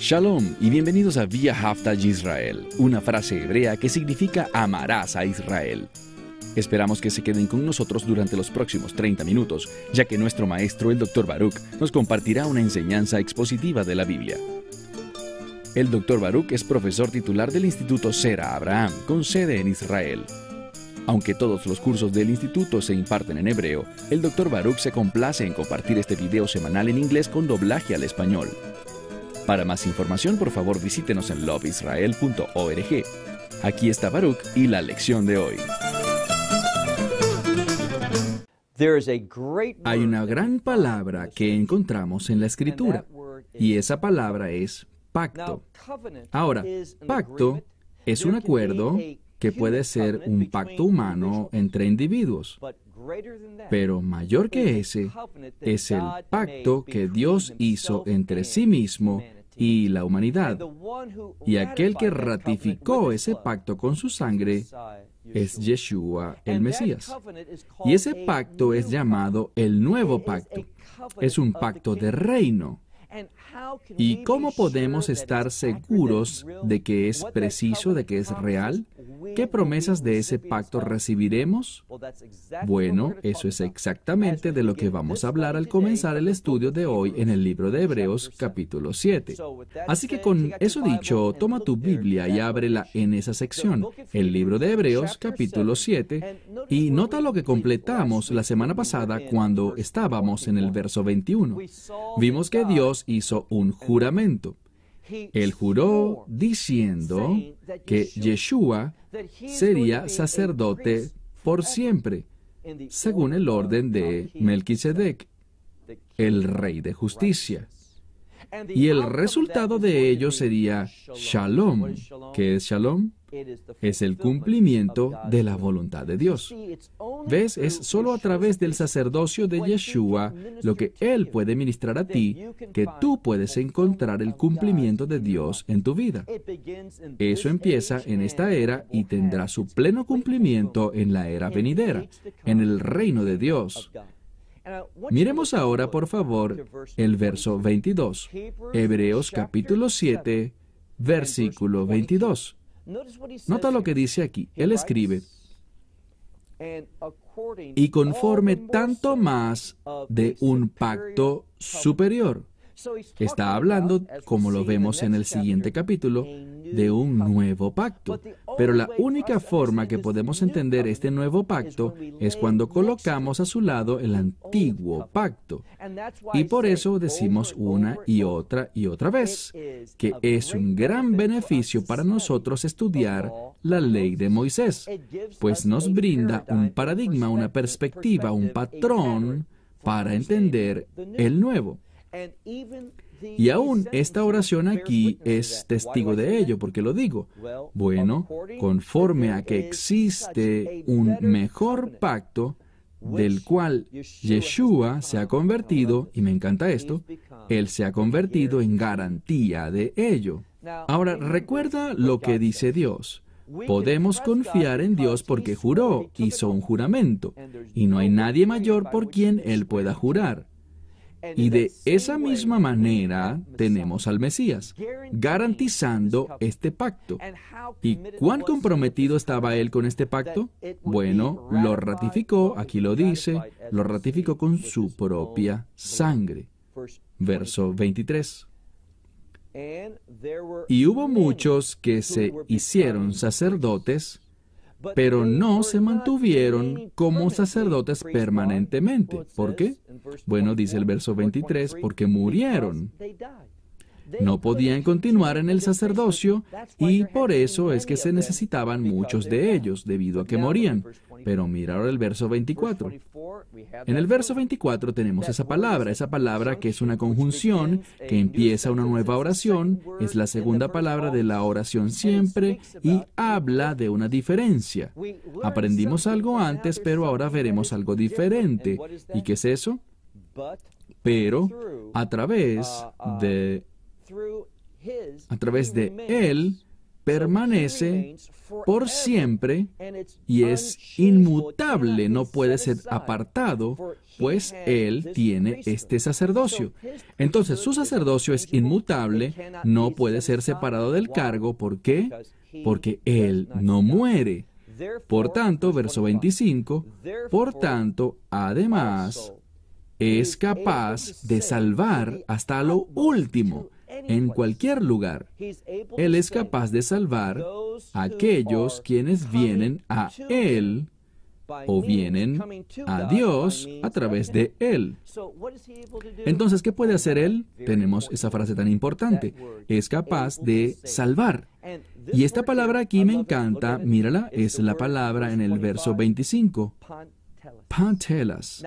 Shalom y bienvenidos a Via Haftaj Israel, una frase hebrea que significa amarás a Israel. Esperamos que se queden con nosotros durante los próximos 30 minutos, ya que nuestro maestro, el Dr. Baruch, nos compartirá una enseñanza expositiva de la Biblia. El Dr. Baruch es profesor titular del Instituto Sera Abraham, con sede en Israel. Aunque todos los cursos del instituto se imparten en hebreo, el Dr. Baruch se complace en compartir este video semanal en inglés con doblaje al español. Para más información, por favor, visítenos en loveisrael.org. Aquí está Baruch y la lección de hoy. Hay una gran palabra que encontramos en la escritura y esa palabra es pacto. Ahora, pacto es un acuerdo que puede ser un pacto humano entre individuos, pero mayor que ese es el pacto que Dios hizo entre sí mismo y la humanidad. Y aquel que ratificó ese pacto con su sangre es Yeshua el Mesías. Y ese pacto es llamado el nuevo pacto. Es un pacto de reino. ¿Y cómo podemos estar seguros de que es preciso, de que es real? ¿Qué promesas de ese pacto recibiremos? Bueno, eso es exactamente de lo que vamos a hablar al comenzar el estudio de hoy en el libro de Hebreos capítulo 7. Así que con eso dicho, toma tu Biblia y ábrela en esa sección, el libro de Hebreos capítulo 7, y nota lo que completamos la semana pasada cuando estábamos en el verso 21. Vimos que Dios hizo un juramento. Él juró diciendo que Yeshua sería sacerdote por siempre, según el orden de Melquisedec, el rey de justicia. Y el resultado de ello sería Shalom. ¿Qué es Shalom? Es el cumplimiento de la voluntad de Dios. ¿Ves? Es solo a través del sacerdocio de Yeshua lo que Él puede ministrar a ti que tú puedes encontrar el cumplimiento de Dios en tu vida. Eso empieza en esta era y tendrá su pleno cumplimiento en la era venidera, en el reino de Dios. Miremos ahora, por favor, el verso 22. Hebreos capítulo 7, versículo 22. Nota lo que dice aquí. Él escribe, y conforme tanto más de un pacto superior Está hablando, como lo vemos en el siguiente capítulo, de un nuevo pacto. Pero la única forma que podemos entender este nuevo pacto es cuando colocamos a su lado el antiguo pacto. Y por eso decimos una y otra y otra vez que es un gran beneficio para nosotros estudiar la ley de Moisés, pues nos brinda un paradigma, una perspectiva, un patrón para entender el nuevo. Y aún esta oración aquí es testigo de ello, porque lo digo. Bueno, conforme a que existe un mejor pacto del cual Yeshua se ha convertido, y me encanta esto, Él se ha convertido en garantía de ello. Ahora, recuerda lo que dice Dios. Podemos confiar en Dios porque juró, hizo un juramento, y no hay nadie mayor por quien Él pueda jurar. Y de esa misma manera tenemos al Mesías, garantizando este pacto. ¿Y cuán comprometido estaba él con este pacto? Bueno, lo ratificó, aquí lo dice, lo ratificó con su propia sangre. Verso 23. Y hubo muchos que se hicieron sacerdotes, pero no se mantuvieron como sacerdotes permanentemente. ¿Por qué? Bueno, dice el verso 23, porque murieron. No podían continuar en el sacerdocio y por eso es que se necesitaban muchos de ellos, debido a que morían. Pero mira ahora el verso 24. En el verso 24 tenemos esa palabra, esa palabra que es una conjunción, que empieza una nueva oración, es la segunda palabra de la oración siempre y habla de una diferencia. Aprendimos algo antes, pero ahora veremos algo diferente. ¿Y qué es eso? Pero a través de a través de Él, permanece por siempre y es inmutable, no puede ser apartado, pues Él tiene este sacerdocio. Entonces su sacerdocio es inmutable, no puede ser separado del cargo. ¿Por qué? Porque Él no muere. Por tanto, verso 25, por tanto, además, es capaz de salvar hasta lo último en cualquier lugar. Él es capaz de salvar a aquellos quienes vienen a Él o vienen a Dios a través de Él. Entonces, ¿qué puede hacer Él? Tenemos esa frase tan importante. Es capaz de salvar. Y esta palabra aquí me encanta, mírala, es la palabra en el verso 25. Pantelas.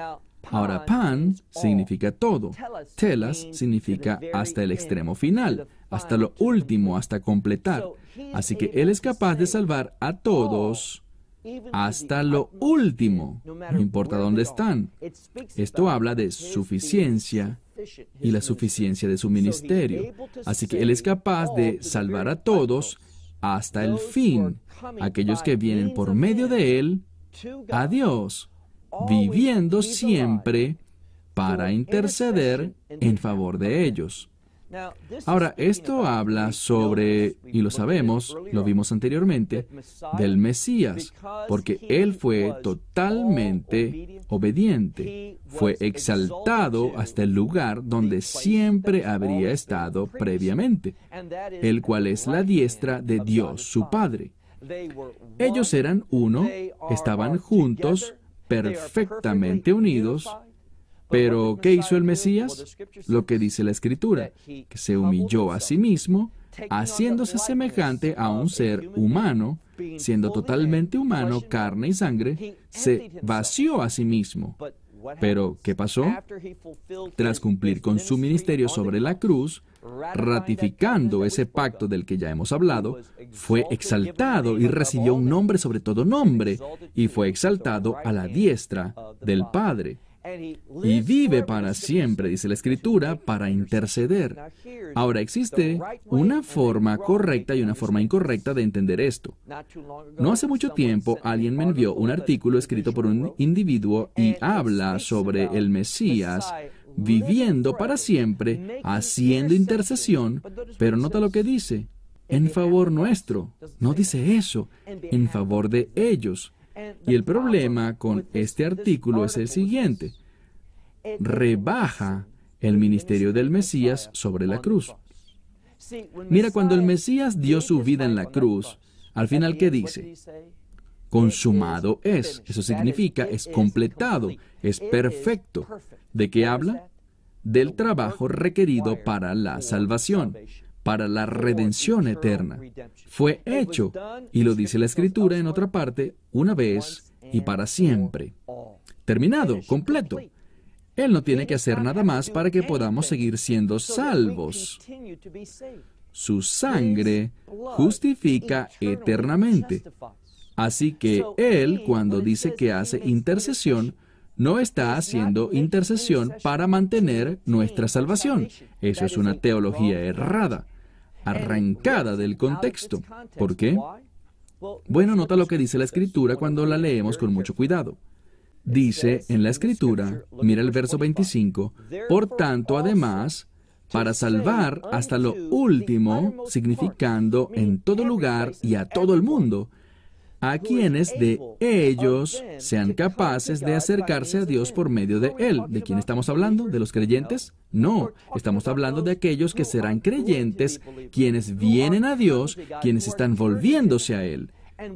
Ahora, pan significa todo. Telas significa hasta el extremo final, hasta lo último, hasta completar. Así que Él es capaz de salvar a todos hasta lo último, no importa dónde están. Esto habla de suficiencia y la suficiencia de su ministerio. Así que Él es capaz de salvar a todos hasta el fin, aquellos que vienen por medio de Él a Dios, viviendo siempre para interceder en favor de ellos. Ahora, esto habla sobre, y lo sabemos, lo vimos anteriormente, del Mesías, porque Él fue totalmente obediente, fue exaltado hasta el lugar donde siempre habría estado previamente, el cual es la diestra de Dios su Padre. Ellos eran uno, estaban juntos, perfectamente unidos, pero, ¿qué hizo el Mesías? Lo que dice la Escritura, que se humilló a sí mismo, haciéndose semejante a un ser humano, siendo totalmente humano, carne y sangre, se vació a sí mismo. Pero, ¿qué pasó? Tras cumplir con su ministerio sobre la cruz, ratificando ese pacto del que ya hemos hablado, fue exaltado y recibió un nombre sobre todo nombre, y fue exaltado a la diestra del Padre y vive para siempre, dice la Escritura, para interceder. Ahora existe una forma correcta y una forma incorrecta de entender esto. No hace mucho tiempo alguien me envió un artículo escrito por un individuo y habla sobre el Mesías viviendo para siempre, haciendo intercesión, pero nota lo que dice, en favor nuestro. No dice eso, en favor de ellos. Y el problema con este artículo es el siguiente. Rebaja el ministerio del Mesías sobre la cruz. Mira, cuando el Mesías dio su vida en la cruz, al final, ¿qué dice? Consumado es. Eso significa es completado, es perfecto. ¿De qué habla? Del trabajo requerido para la salvación para la redención eterna. Fue hecho, y lo dice la Escritura en otra parte, una vez y para siempre. Terminado, completo. Él no tiene que hacer nada más para que podamos seguir siendo salvos. Su sangre justifica eternamente. Así que Él, cuando dice que hace intercesión, no está haciendo intercesión para mantener nuestra salvación. Eso es una teología errada arrancada del contexto. ¿Por qué? Bueno, nota lo que dice la escritura cuando la leemos con mucho cuidado. Dice en la escritura, mira el verso 25, por tanto, además, para salvar hasta lo último, significando en todo lugar y a todo el mundo, a quienes de ellos sean capaces de acercarse a Dios por medio de Él. ¿De quién estamos hablando? ¿De los creyentes? No, estamos hablando de aquellos que serán creyentes, quienes vienen a Dios, quienes están volviéndose a Él.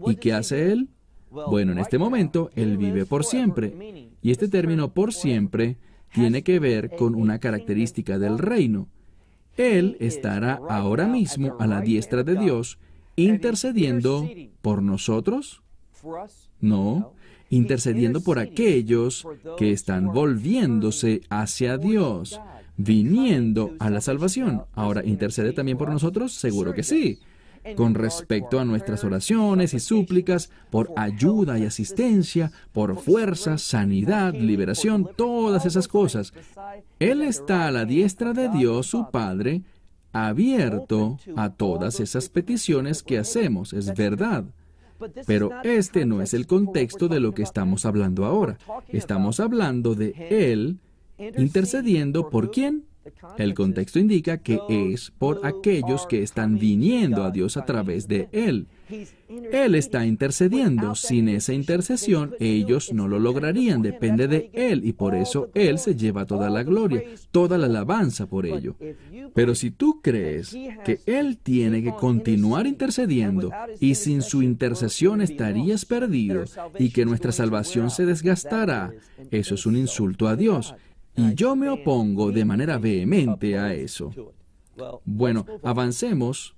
¿Y qué hace Él? Bueno, en este momento Él vive por siempre. Y este término por siempre tiene que ver con una característica del reino. Él estará ahora mismo a la diestra de Dios intercediendo por nosotros? No, intercediendo por aquellos que están volviéndose hacia Dios, viniendo a la salvación. Ahora, ¿intercede también por nosotros? Seguro que sí. Con respecto a nuestras oraciones y súplicas, por ayuda y asistencia, por fuerza, sanidad, liberación, todas esas cosas. Él está a la diestra de Dios, su Padre, abierto a todas esas peticiones que hacemos, es verdad. Pero este no es el contexto de lo que estamos hablando ahora. Estamos hablando de Él intercediendo por quién? El contexto indica que es por aquellos que están viniendo a Dios a través de Él. Él está intercediendo. Sin esa intercesión, ellos no lo lograrían. Depende de Él y por eso Él se lleva toda la gloria, toda la alabanza por ello. Pero si tú crees que Él tiene que continuar intercediendo y sin su intercesión estarías perdido y que nuestra salvación se desgastará, eso es un insulto a Dios. Y yo me opongo de manera vehemente a eso. Bueno, avancemos.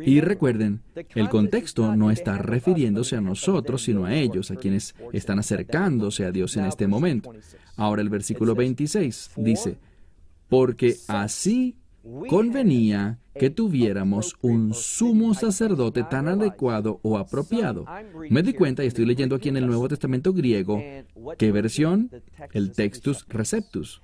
Y recuerden, el contexto no está refiriéndose a nosotros, sino a ellos, a quienes están acercándose a Dios en este momento. Ahora el versículo 26 dice, porque así convenía que tuviéramos un sumo sacerdote tan adecuado o apropiado. Me di cuenta, y estoy leyendo aquí en el Nuevo Testamento griego, ¿qué versión? El Textus Receptus.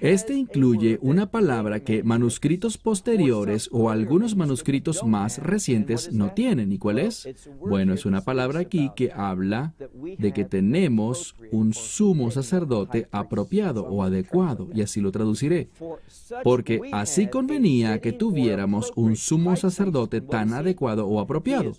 Este incluye una palabra que manuscritos posteriores o algunos manuscritos más recientes no tienen. ¿Y cuál es? Bueno, es una palabra aquí que habla de que tenemos un sumo sacerdote apropiado o adecuado, y así lo traduciré. Porque así convenía que tuviéramos un sumo sacerdote tan adecuado o apropiado.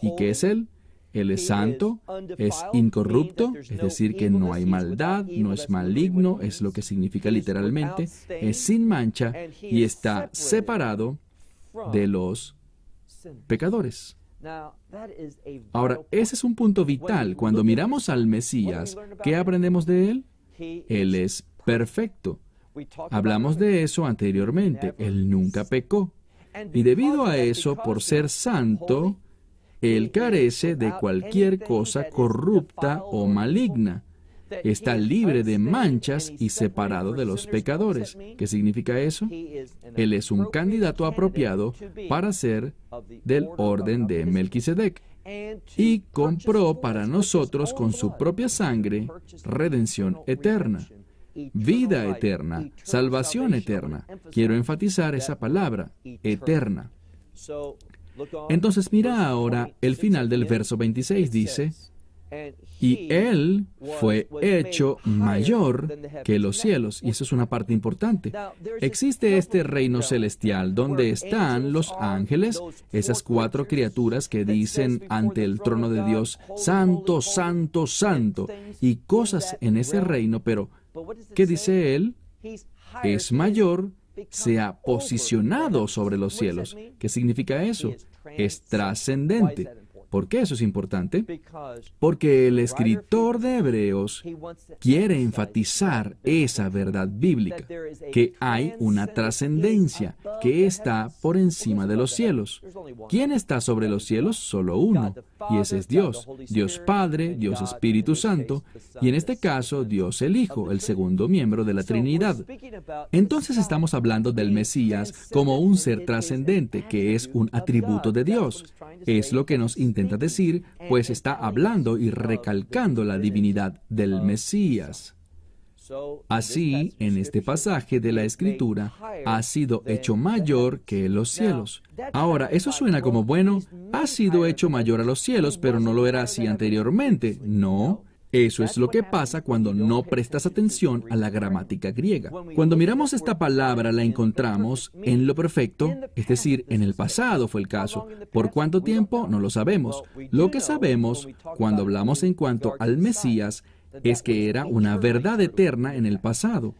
¿Y qué es Él? Él es santo, es incorrupto, es decir, que no hay maldad, no es maligno, es lo que significa literalmente, es sin mancha y está separado de los pecadores. Ahora, ese es un punto vital. Cuando miramos al Mesías, ¿qué aprendemos de Él? Él es perfecto. Hablamos de eso anteriormente. Él nunca pecó. Y debido a eso, por ser santo, Él carece de cualquier cosa corrupta o maligna. Está libre de manchas y separado de los pecadores. ¿Qué significa eso? Él es un candidato apropiado para ser del orden de Melquisedec y compró para nosotros con su propia sangre redención eterna vida eterna, salvación eterna. Quiero enfatizar esa palabra, eterna. Entonces mira ahora el final del verso 26 dice, y Él fue hecho mayor que los cielos. Y eso es una parte importante. Existe este reino celestial donde están los ángeles, esas cuatro criaturas que dicen ante el trono de Dios, Santo, Santo, Santo, y cosas en ese reino, pero ¿Qué dice él? Es mayor, se ha posicionado sobre los cielos. ¿Qué significa eso? Es trascendente. ¿Por qué eso es importante? Porque el escritor de Hebreos quiere enfatizar esa verdad bíblica, que hay una trascendencia que está por encima de los cielos. ¿Quién está sobre los cielos? Solo uno, y ese es Dios, Dios Padre, Dios Espíritu Santo, y en este caso Dios el Hijo, el segundo miembro de la Trinidad. Entonces estamos hablando del Mesías como un ser trascendente, que es un atributo de Dios. Es lo que nos intenta decir, pues está hablando y recalcando la divinidad del Mesías. Así, en este pasaje de la Escritura, ha sido hecho mayor que los cielos. Ahora, eso suena como, bueno, ha sido hecho mayor a los cielos, pero no lo era así anteriormente. No, eso es lo que pasa cuando no prestas atención a la gramática griega. Cuando miramos esta palabra la encontramos en lo perfecto, es decir, en el pasado fue el caso. ¿Por cuánto tiempo? No lo sabemos. Lo que sabemos cuando hablamos en cuanto al Mesías es que era una verdad eterna en el pasado.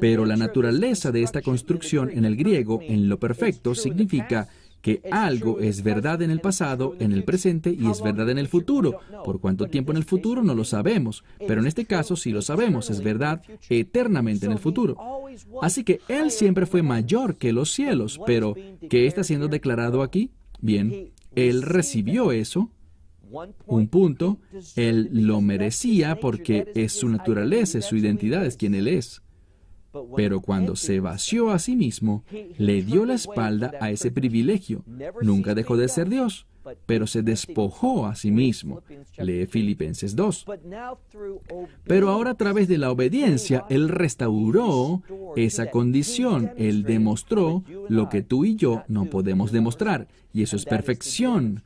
Pero la naturaleza de esta construcción en el griego, en lo perfecto, significa que algo es verdad en el pasado, en el presente y es verdad en el futuro. Por cuánto tiempo en el futuro no lo sabemos, pero en este caso sí lo sabemos, es verdad eternamente en el futuro. Así que Él siempre fue mayor que los cielos, pero ¿qué está siendo declarado aquí? Bien, Él recibió eso. Un punto, Él lo merecía porque es su naturaleza, es su identidad, es quien Él es. Pero cuando se vació a sí mismo, le dio la espalda a ese privilegio. Nunca dejó de ser Dios. Pero se despojó a sí mismo. Lee Filipenses 2. Pero ahora a través de la obediencia, Él restauró esa condición. Él demostró lo que tú y yo no podemos demostrar, y eso es perfección.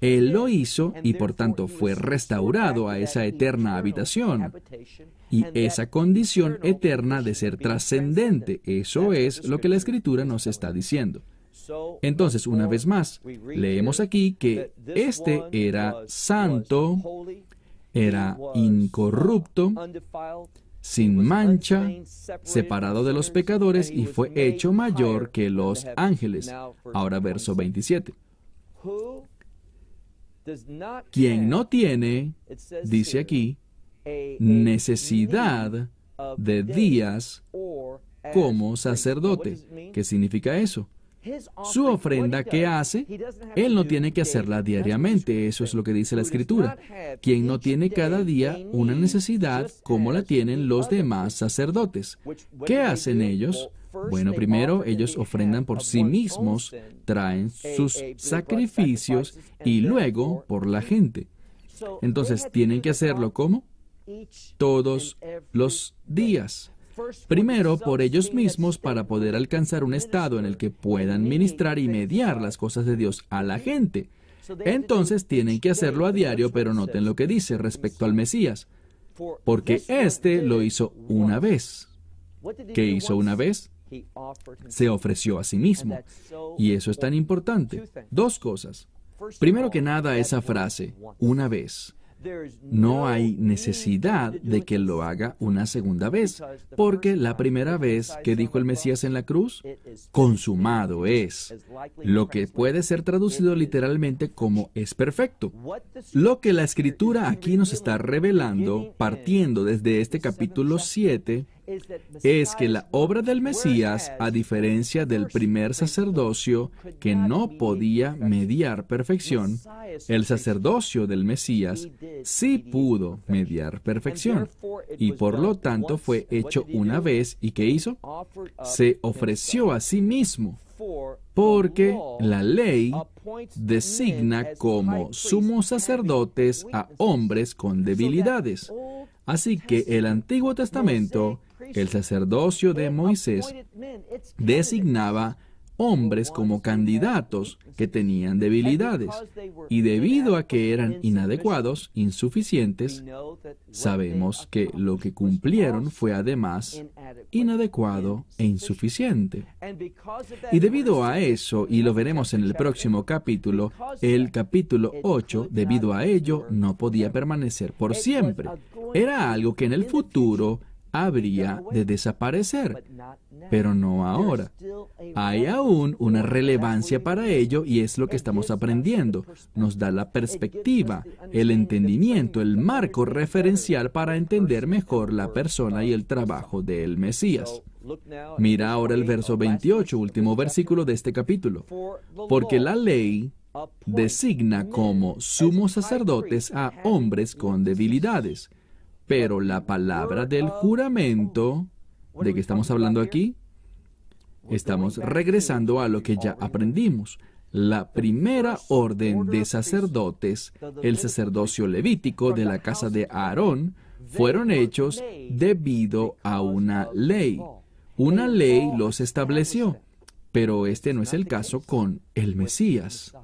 Él lo hizo y por tanto fue restaurado a esa eterna habitación. Y esa condición eterna de ser trascendente, eso es lo que la Escritura nos está diciendo. Entonces, una vez más, leemos aquí que este era santo, era incorrupto, sin mancha, separado de los pecadores y fue hecho mayor que los ángeles. Ahora verso 27. Quien no tiene, dice aquí, necesidad de días como sacerdote. ¿Qué significa eso? Su ofrenda que hace, él no tiene que hacerla diariamente, eso es lo que dice la escritura. Quien no tiene cada día una necesidad como la tienen los demás sacerdotes. ¿Qué hacen ellos? Bueno, primero ellos ofrendan por sí mismos, traen sus sacrificios y luego por la gente. Entonces, ¿tienen que hacerlo cómo? Todos los días. Primero, por ellos mismos para poder alcanzar un estado en el que puedan ministrar y mediar las cosas de Dios a la gente. Entonces tienen que hacerlo a diario, pero noten lo que dice respecto al Mesías. Porque éste lo hizo una vez. ¿Qué hizo una vez? Se ofreció a sí mismo. Y eso es tan importante. Dos cosas. Primero que nada, esa frase, una vez. No hay necesidad de que lo haga una segunda vez, porque la primera vez que dijo el Mesías en la cruz, consumado es, lo que puede ser traducido literalmente como es perfecto. Lo que la escritura aquí nos está revelando, partiendo desde este capítulo 7, es que la obra del Mesías, a diferencia del primer sacerdocio que no podía mediar perfección, el sacerdocio del Mesías sí pudo mediar perfección y por lo tanto fue hecho una vez y ¿qué hizo? Se ofreció a sí mismo porque la ley designa como sumos sacerdotes a hombres con debilidades. Así que el Antiguo Testamento el sacerdocio de Moisés designaba hombres como candidatos que tenían debilidades y debido a que eran inadecuados, insuficientes, sabemos que lo que cumplieron fue además inadecuado e insuficiente. Y debido a eso, y lo veremos en el próximo capítulo, el capítulo 8, debido a ello, no podía permanecer por siempre. Era algo que en el futuro habría de desaparecer, pero no ahora. Hay aún una relevancia para ello y es lo que estamos aprendiendo. Nos da la perspectiva, el entendimiento, el marco referencial para entender mejor la persona y el trabajo del Mesías. Mira ahora el verso 28, último versículo de este capítulo. Porque la ley designa como sumos sacerdotes a hombres con debilidades pero la palabra del juramento, ¿de qué estamos hablando aquí? Estamos regresando a lo que ya aprendimos. La primera orden de sacerdotes, el sacerdocio levítico de la casa de Aarón, fueron hechos debido a una ley. Una ley los estableció, pero este no es el caso con el Mesías.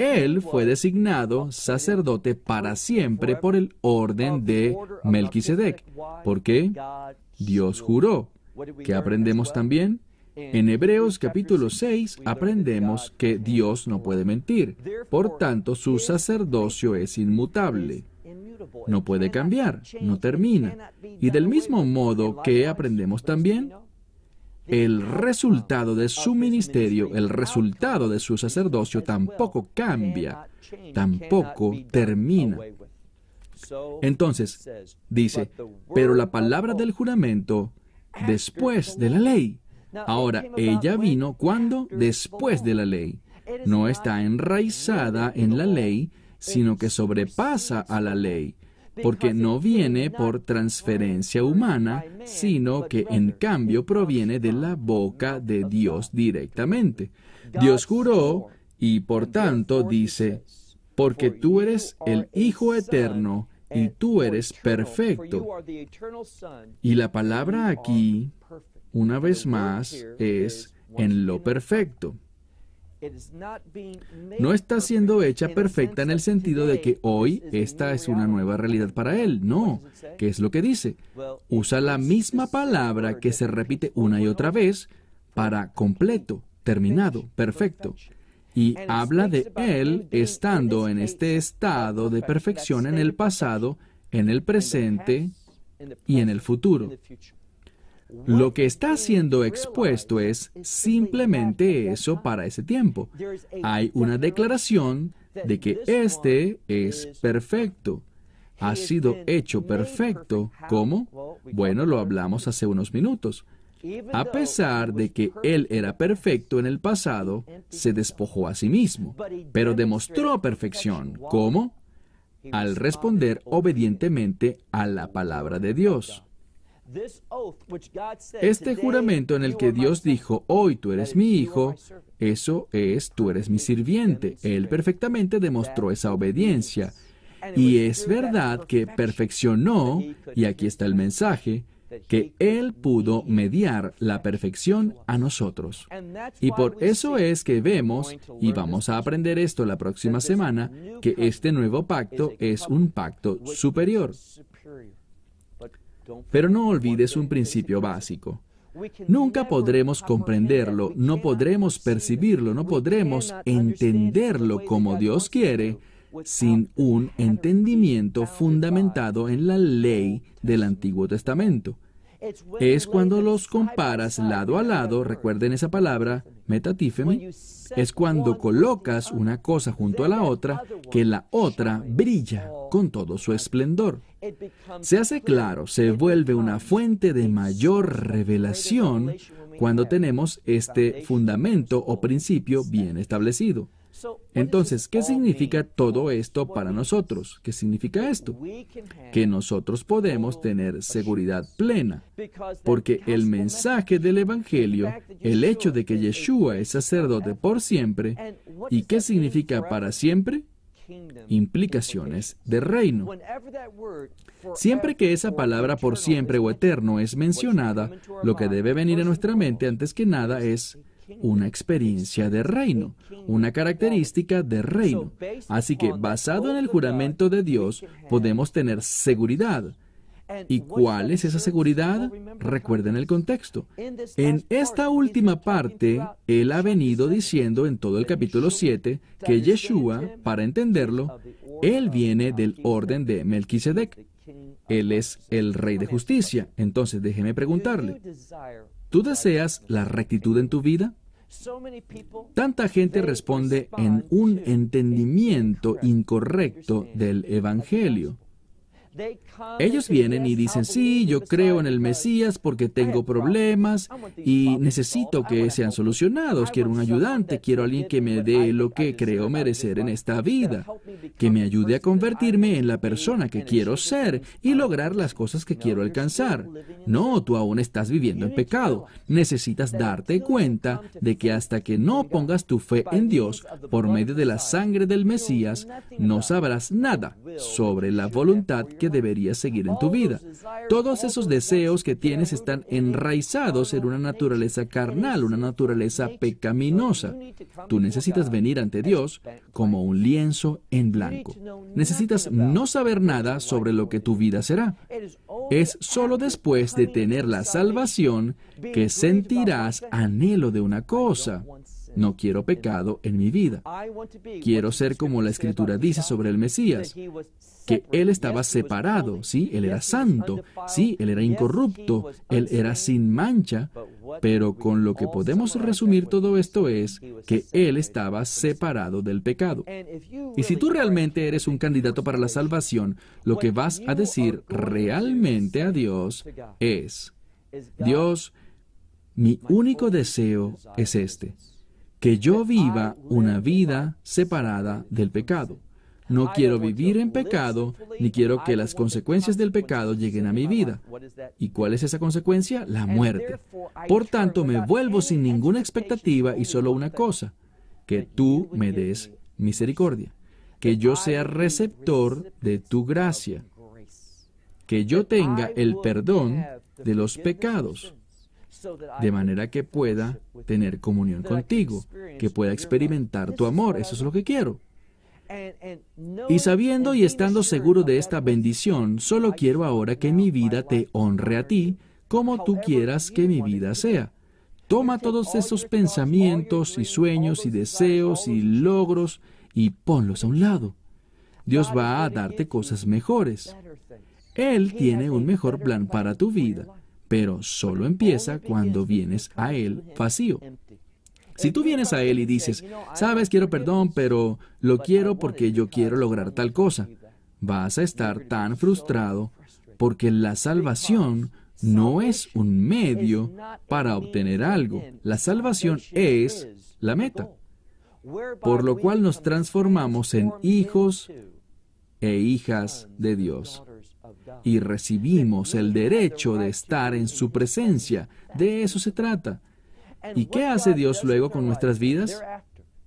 Él fue designado sacerdote para siempre por el orden de Melquisedec. ¿Por qué? Dios juró. ¿Qué aprendemos también? En Hebreos capítulo 6 aprendemos que Dios no puede mentir. Por tanto, su sacerdocio es inmutable. No puede cambiar, no termina. Y del mismo modo que aprendemos también, el resultado de su ministerio, el resultado de su sacerdocio tampoco cambia, tampoco termina. Entonces, dice, pero la palabra del juramento después de la ley. Ahora, ella vino cuando después de la ley. No está enraizada en la ley, sino que sobrepasa a la ley porque no viene por transferencia humana, sino que en cambio proviene de la boca de Dios directamente. Dios juró Y por tanto dice, porque tú eres el Hijo eterno y tú eres perfecto. Y la palabra aquí, una vez más, es en lo perfecto. No está siendo hecha perfecta en el sentido de que hoy esta es una nueva realidad para él. No. ¿Qué es lo que dice? Usa la misma palabra que se repite una y otra vez para completo, terminado, perfecto. Y habla de él estando en este estado de perfección en el pasado, en el presente y en el futuro. Lo que está siendo expuesto es simplemente eso para ese tiempo. Hay una declaración de que este es perfecto. Ha sido hecho perfecto. ¿Cómo? Bueno, lo hablamos hace unos minutos. A pesar de que Él era perfecto en el pasado, se despojó a sí mismo, pero demostró perfección. ¿Cómo? Al responder obedientemente a la palabra de Dios. Este juramento en el que Dios dijo, hoy tú eres mi hijo, eso es, tú eres mi sirviente. Él perfectamente demostró esa obediencia. Y es verdad que perfeccionó, y aquí está el mensaje, que Él pudo mediar la perfección a nosotros. Y por eso es que vemos, y vamos a aprender esto la próxima semana, que este nuevo pacto es un pacto superior. Pero no olvides un principio básico. Nunca podremos comprenderlo, no podremos percibirlo, no podremos entenderlo como Dios quiere sin un entendimiento fundamentado en la ley del Antiguo Testamento. Es cuando los comparas lado a lado, recuerden esa palabra, metatífemi, es cuando colocas una cosa junto a la otra que la otra brilla con todo su esplendor. Se hace claro, se vuelve una fuente de mayor revelación cuando tenemos este fundamento o principio bien establecido. Entonces, ¿qué significa todo esto para nosotros? ¿Qué significa esto? Que nosotros podemos tener seguridad plena, porque el mensaje del Evangelio, el hecho de que Yeshua es sacerdote por siempre, ¿y qué significa para siempre? implicaciones de reino. Siempre que esa palabra por siempre o eterno es mencionada, lo que debe venir a nuestra mente antes que nada es una experiencia de reino, una característica de reino. Así que basado en el juramento de Dios podemos tener seguridad. ¿Y cuál es esa seguridad? Recuerden el contexto. En esta última parte, Él ha venido diciendo en todo el capítulo 7 que Yeshua, para entenderlo, Él viene del orden de Melquisedec. Él es el Rey de Justicia. Entonces déjeme preguntarle, ¿tú deseas la rectitud en tu vida? Tanta gente responde en un entendimiento incorrecto del Evangelio. Ellos vienen y dicen, sí, yo creo en el Mesías porque tengo problemas y necesito que sean solucionados. Quiero un ayudante, quiero alguien que me dé lo que creo merecer en esta vida, que me ayude a convertirme en la persona que quiero ser y lograr las cosas que quiero alcanzar. No, tú aún estás viviendo en pecado. Necesitas darte cuenta de que hasta que no pongas tu fe en Dios por medio de la sangre del Mesías, no sabrás nada sobre la voluntad deberías seguir en tu vida. Todos esos deseos que tienes están enraizados en una naturaleza carnal, una naturaleza pecaminosa. Tú necesitas venir ante Dios como un lienzo en blanco. Necesitas no saber nada sobre lo que tu vida será. Es solo después de tener la salvación que sentirás anhelo de una cosa. No quiero pecado en mi vida. Quiero ser como la escritura dice sobre el Mesías, que él estaba separado, sí, él era santo, sí, él era incorrupto, él era sin mancha, pero con lo que podemos resumir todo esto es que él estaba separado del pecado. Y si tú realmente eres un candidato para la salvación, lo que vas a decir realmente a Dios es, Dios, mi único deseo es este que yo viva una vida separada del pecado. No quiero vivir en pecado, ni quiero que las consecuencias del pecado lleguen a mi vida. ¿Y cuál es esa consecuencia? La muerte. Por tanto, me vuelvo sin ninguna expectativa y solo una cosa, que tú me des misericordia, que yo sea receptor de tu gracia, que yo tenga el perdón de los pecados, de manera que pueda tener comunión contigo, que pueda experimentar tu amor. Eso es lo que quiero. Y sabiendo y estando seguro de esta bendición, solo quiero ahora que mi vida te honre a ti, como tú quieras que mi vida sea. Toma todos esos pensamientos y sueños y deseos y logros y ponlos a un lado. Dios va a darte cosas mejores. Él tiene un mejor plan para tu vida, pero solo empieza cuando vienes a Él vacío. Si tú vienes a Él y dices, sabes, quiero perdón, pero lo quiero porque yo quiero lograr tal cosa, vas a estar tan frustrado porque la salvación no es un medio para obtener algo. La salvación es la meta, por lo cual nos transformamos en hijos e hijas de Dios y recibimos el derecho de estar en su presencia. De eso se trata. ¿Y qué hace Dios luego con nuestras vidas?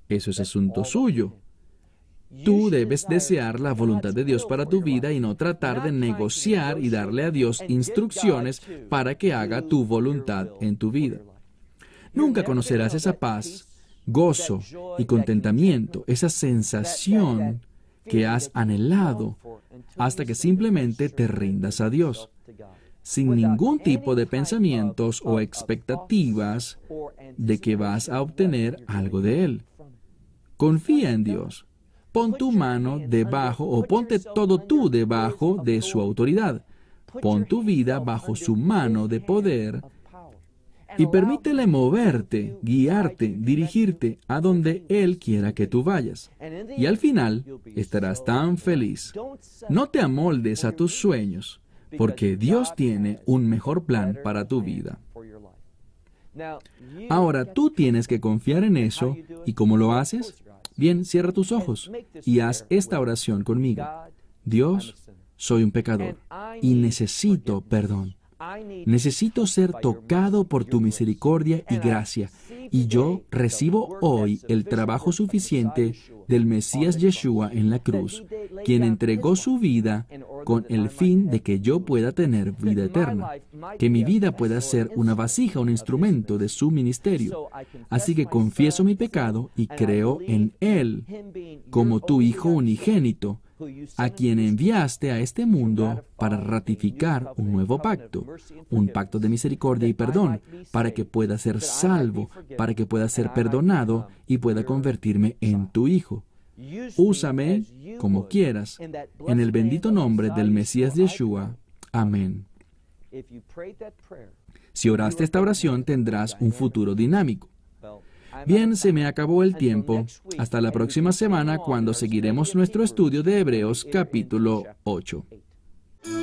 Eso es asunto suyo. Tú debes desear la voluntad de Dios para tu vida y no tratar de negociar y darle a Dios instrucciones para que haga tu voluntad en tu vida. Nunca conocerás esa paz, gozo y contentamiento, esa sensación que has anhelado hasta que simplemente te rindas a Dios, sin ningún tipo de pensamientos o expectativas de que vas a obtener algo de Él. Confía en Dios. Pon tu mano debajo o ponte todo tú debajo de su autoridad. Pon tu vida bajo su mano de poder y permítele moverte, guiarte, dirigirte a donde Él quiera que tú vayas. Y al final estarás tan feliz. No te amoldes a tus sueños, porque Dios tiene un mejor plan para tu vida. Ahora tú tienes que confiar en eso, ¿y cómo lo haces? Bien, cierra tus ojos y haz esta oración conmigo. Dios, soy un pecador y necesito perdón. Necesito ser tocado por tu misericordia y gracia, y yo recibo hoy el trabajo suficiente del Mesías Yeshua en la cruz, quien entregó su vida con el fin de que yo pueda tener vida eterna, que mi vida pueda ser una vasija, un instrumento de su ministerio. Así que confieso mi pecado y creo en Él como tu Hijo unigénito, a quien enviaste a este mundo para ratificar un nuevo pacto, un pacto de misericordia y perdón, para que pueda ser salvo, para que pueda ser perdonado y pueda convertirme en tu Hijo. Úsame como quieras, en el bendito nombre del Mesías Yeshua. Amén. Si oraste esta oración, tendrás un futuro dinámico. Bien, se me acabó el tiempo. Hasta la próxima semana cuando seguiremos nuestro estudio de Hebreos capítulo 8.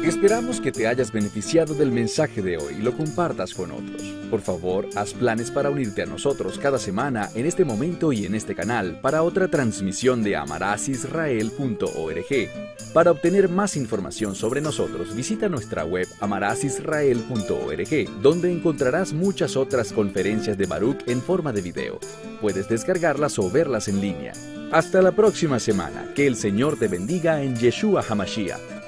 Esperamos que te hayas beneficiado del mensaje de hoy y lo compartas con otros. Por favor, haz planes para unirte a nosotros cada semana en este momento y en este canal para otra transmisión de amarasisrael.org. Para obtener más información sobre nosotros, visita nuestra web amarasisrael.org, donde encontrarás muchas otras conferencias de Baruch en forma de video. Puedes descargarlas o verlas en línea. Hasta la próxima semana. Que el Señor te bendiga en Yeshua Hamashiach.